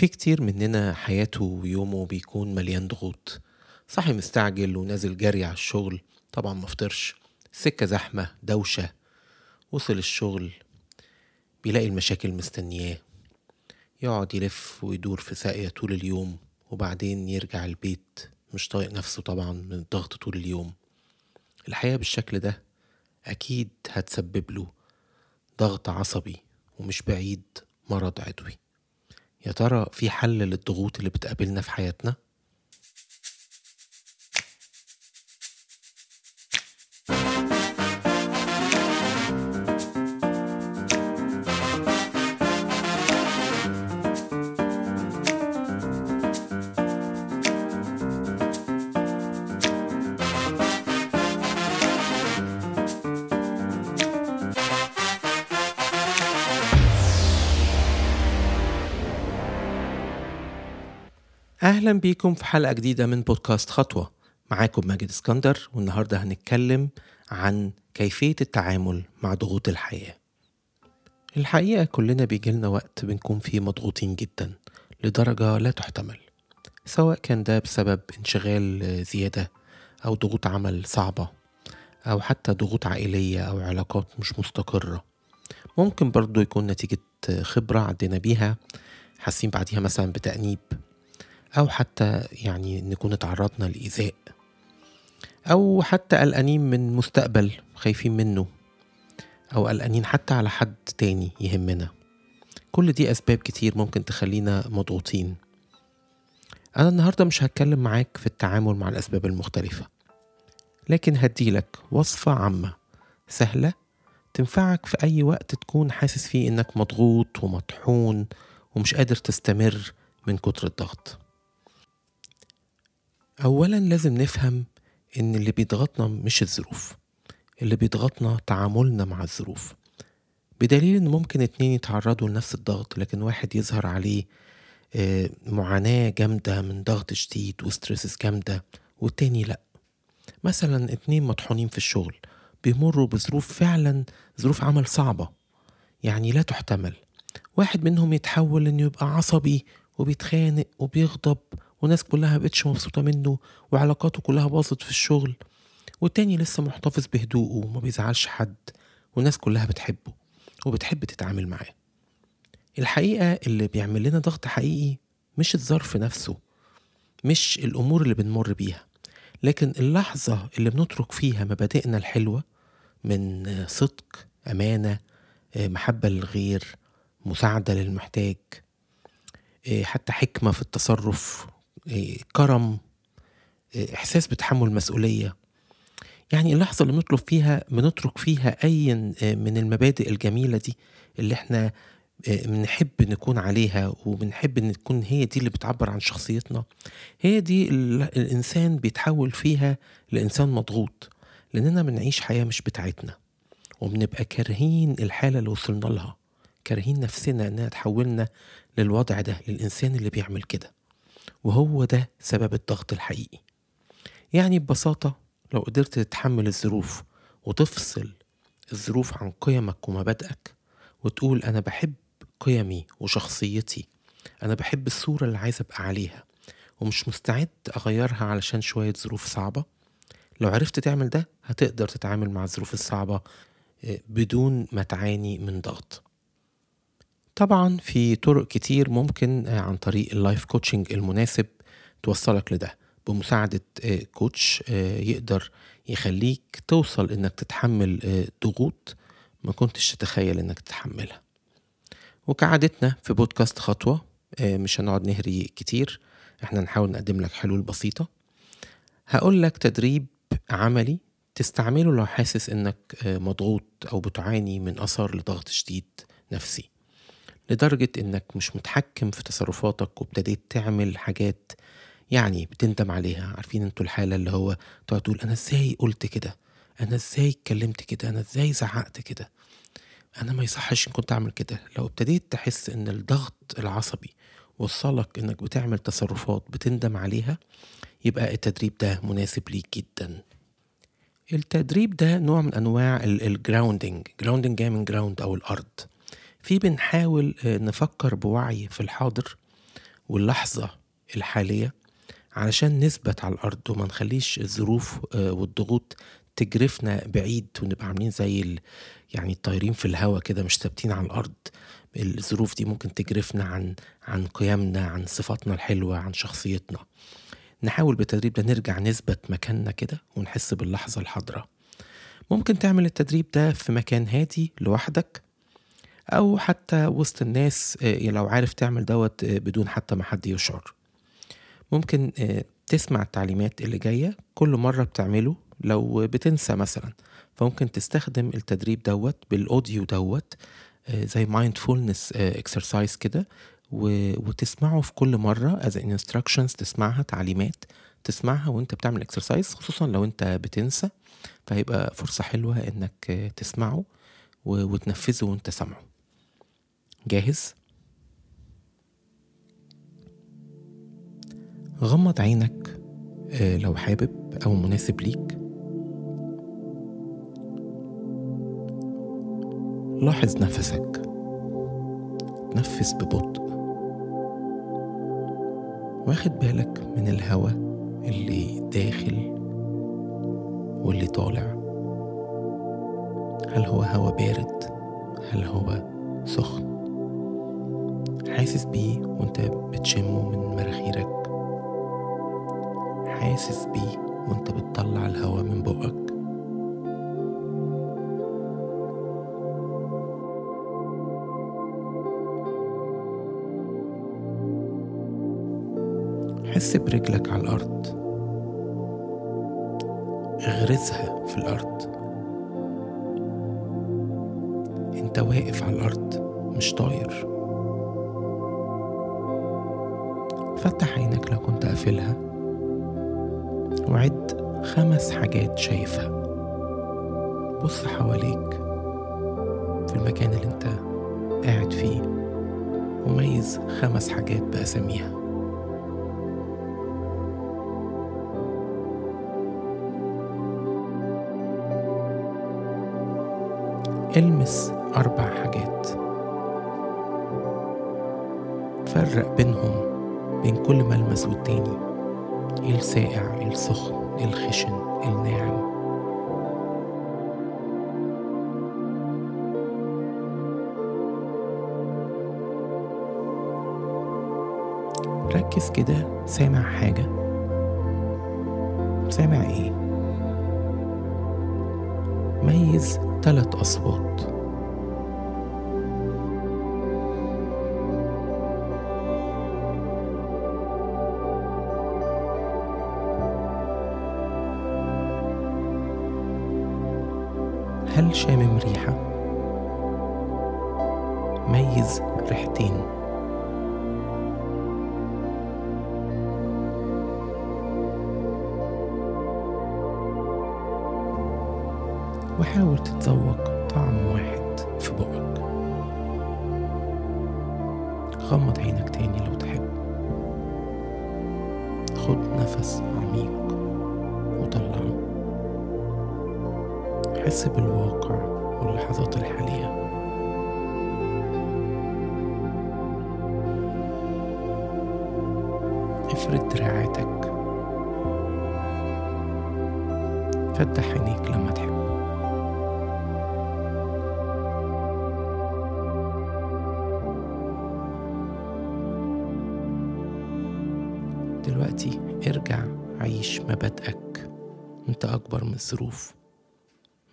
في كتير مننا حياته ويومه بيكون مليان ضغوط. صاحي مستعجل ونازل جري على الشغل طبعا مفطرش السكة زحمة دوشة. وصل الشغل بيلاقي المشاكل مستنياه. يقعد يلف ويدور في ساقية طول اليوم وبعدين يرجع البيت. مش طايق نفسه طبعا من الضغط طول اليوم. الحياة بالشكل ده أكيد هتسبب له ضغط عصبي ومش بعيد مرض عضوي. يا ترى في حل للضغوط اللي بتقابلنا في حياتنا؟ أهلا بيكم في حلقة جديدة من بودكاست خطوة. معاكم ماجد اسكندر والنهاردة هنتكلم عن كيفية التعامل مع ضغوط الحياة. الحقيقة كلنا بيجيلنا وقت بنكون فيه مضغوطين جدا لدرجة لا تحتمل. سواء كان ده بسبب انشغال زيادة أو ضغوط عمل صعبة أو حتى ضغوط عائلية أو علاقات مش مستقرة. ممكن برضو يكون نتيجة خبرة عدينا بيها حاسين بعديها مثلا بتأنيب. أو حتى يعني نكون اتعرضنا لإيذاء. أو حتى قلقانين من مستقبل خايفين منه. أو قلقانين حتى على حد تاني يهمنا. كل دي أسباب كتير ممكن تخلينا مضغوطين. أنا النهاردة مش هتكلم معاك في التعامل مع الأسباب المختلفة. لكن هديلك وصفة عامة سهلة تنفعك في أي وقت تكون حاسس فيه إنك مضغوط ومطحون ومش قادر تستمر من كتر الضغط. أولا لازم نفهم إن اللي بيضغطنا مش الظروف اللي بيضغطنا تعاملنا مع الظروف. بدليل إن ممكن اتنين يتعرضوا لنفس الضغط لكن واحد يظهر عليه آه، معاناة جامدة من ضغط شديد وستريسز جامدة والتاني لأ. مثلا اتنين مطحونين في الشغل بيمروا بظروف فعلا ظروف عمل صعبة يعني لا تحتمل. واحد منهم يتحول إنه يبقى عصبي وبيتخانق وبيغضب والناس كلها مبقتش مبسوطة منه وعلاقاته كلها باظت في الشغل. والتاني لسه محتفظ بهدوءه وما بيزعلش حد والناس كلها بتحبه وبتحب تتعامل معاه. الحقيقة اللي بيعمل لنا ضغط حقيقي مش الظرف نفسه مش الأمور اللي بنمر بيها لكن اللحظة اللي بنترك فيها مبادئنا الحلوة من صدق أمانة محبة للغير مساعدة للمحتاج حتى حكمة في التصرف كرم إحساس بتحمل مسؤولية. يعني اللحظة اللي بنطلب فيها بنترك فيها أي من المبادئ الجميلة دي اللي إحنا بنحب نكون عليها وبنحب إن تكون هي دي اللي بتعبر عن شخصيتنا. هي دي الإنسان بيتحول فيها لإنسان مضغوط لأننا بنعيش حياة مش بتاعتنا وبنبقى كارهين الحالة اللي وصلنا لها كارهين نفسنا إنها تحولنا للوضع ده للإنسان اللي بيعمل كده. وهو ده سبب الضغط الحقيقي. يعني ببساطة لو قدرت تتحمل الظروف وتفصل الظروف عن قيمك ومبادئك وتقول أنا بحب قيمي وشخصيتي أنا بحب الصورة اللي عايز أبقى عليها ومش مستعد أغيرها علشان شوية ظروف صعبة لو عرفت تعمل ده هتقدر تتعامل مع الظروف الصعبة بدون ما تعاني من ضغط. طبعا في طرق كتير ممكن عن طريق ال life coaching المناسب توصلك لده. بمساعدة كوتش يقدر يخليك توصل إنك تتحمل ضغوط ما كنتش تتخيل إنك تتحملها. وكعادتنا في بودكاست خطوة مش هنقعد نهري كتير. إحنا نحاول نقدم لك حلول بسيطة. هقول لك تدريب عملي تستعمله لو حاسس إنك مضغوط أو بتعاني من أثر لضغط شديد نفسي. لدرجة إنك مش متحكم في تصرفاتك وابتديت تعمل حاجات يعني بتندم عليها. عارفين أنتوا الحالة اللي هو تقعد تقول أنا إزاي قلت كده؟ أنا إزاي اتكلمت كده؟ أنا إزاي زعقت كده؟ أنا ما يصحش إن كنت أعمل كده. لو ابتديت تحس إن الضغط العصبي وصلك إنك بتعمل تصرفات بتندم عليها يبقى التدريب ده مناسب ليك جدا. التدريب ده نوع من أنواع ال grounding grounding جاي من ground أو الأرض. في بنحاول نفكر بوعي في الحاضر واللحظة الحالية علشان نثبت على الأرض وما نخليش الظروف آه، والضغوط تجرفنا بعيد ونبقى عاملين زي. يعني الطايرين في الهوا كده مش ثابتين على الأرض الظروف دي ممكن تجرفنا عن عن قيمنا عن صفاتنا الحلوة عن شخصيتنا نحاول بالتدريب ده نرجع نثبت مكاننا كده ونحس باللحظة الحاضرة ممكن تعمل التدريب ده في مكان هادي لوحدك أو حتى وسط الناس آه، لو عارف تعمل دوت آه، بدون حتى ما حد يشعر. ممكن آه، تسمع التعليمات اللي جاية كل مرة بتعمله لو بتنسى مثلا. فممكن تستخدم التدريب دوت بالأوديو دوت زي mindfulness exercise كده وتسمعه في كل مرة as instructions تسمعها تعليمات تسمعها وانت بتعمل exercise خصوصا لو انت بتنسى. فهيبقى فرصة حلوة انك تسمعه وتنفذه وانت سامعه. جاهز؟ غمض عينك آه، لو حابب أو مناسب ليك. لاحظ نفسك. تنفس ببطء. واخد بالك من الهواء اللي داخل واللي طالع؟ هل هو هواء بارد؟ هل هو سخن؟ حاسس بيه وانت بتشمه من مراخيرك حاسس بيه وانت بتطلع الهواء من بقك. حس برجلك على الأرض. اغرزها في الأرض. انت واقف على الأرض مش طاير. فتح عينك لو كنت قافلها وعد خمس حاجات شايفها. بص حواليك في المكان اللي انت قاعد فيه وميز خمس حاجات بأساميها. المس أربع حاجات. فرق بينهم بين كل ملمس والتاني. إيه الساقع إيه السخن إيه الخشن الناعم؟ ركز كده سامع حاجة؟ سامع إيه؟ ميز تلات أصوات. هل شامم ريحة؟ ميز ريحتين. وحاول تتذوق طعم واحد في بقك. غمض عينك تاني لو تحب. خد نفس عميق وطلعه. حس بالواقع واللحظات الحالية. افرد دراعاتك. فتح عينيك لما تحب. دلوقتي ارجع عيش مبادئك. انت أكبر من الظروف.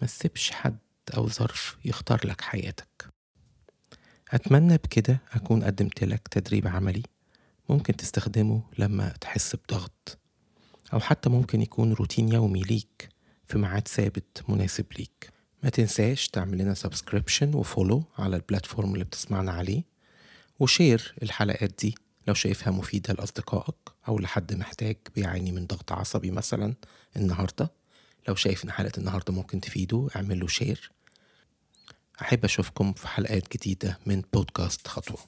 ما تسيبش حد أو ظرف يختار لك حياتك. أتمنى بكده أكون قدمت لك تدريب عملي ممكن تستخدمه لما تحس بضغط أو حتى ممكن يكون روتين يومي ليك في ميعاد ثابت مناسب ليك. ما تنساش تعمل لنا subscription و follow على ال platform اللي بتسمعنا عليه و share الحلقات دي لو شايفها مفيدة لأصدقائك أو لحد محتاج بيعاني من ضغط عصبي مثلا النهارده. لو شايف إن حلقة النهاردة ممكن تفيده اعمل له share أحب أشوفكم في حلقات جديدة من بودكاست خطوة.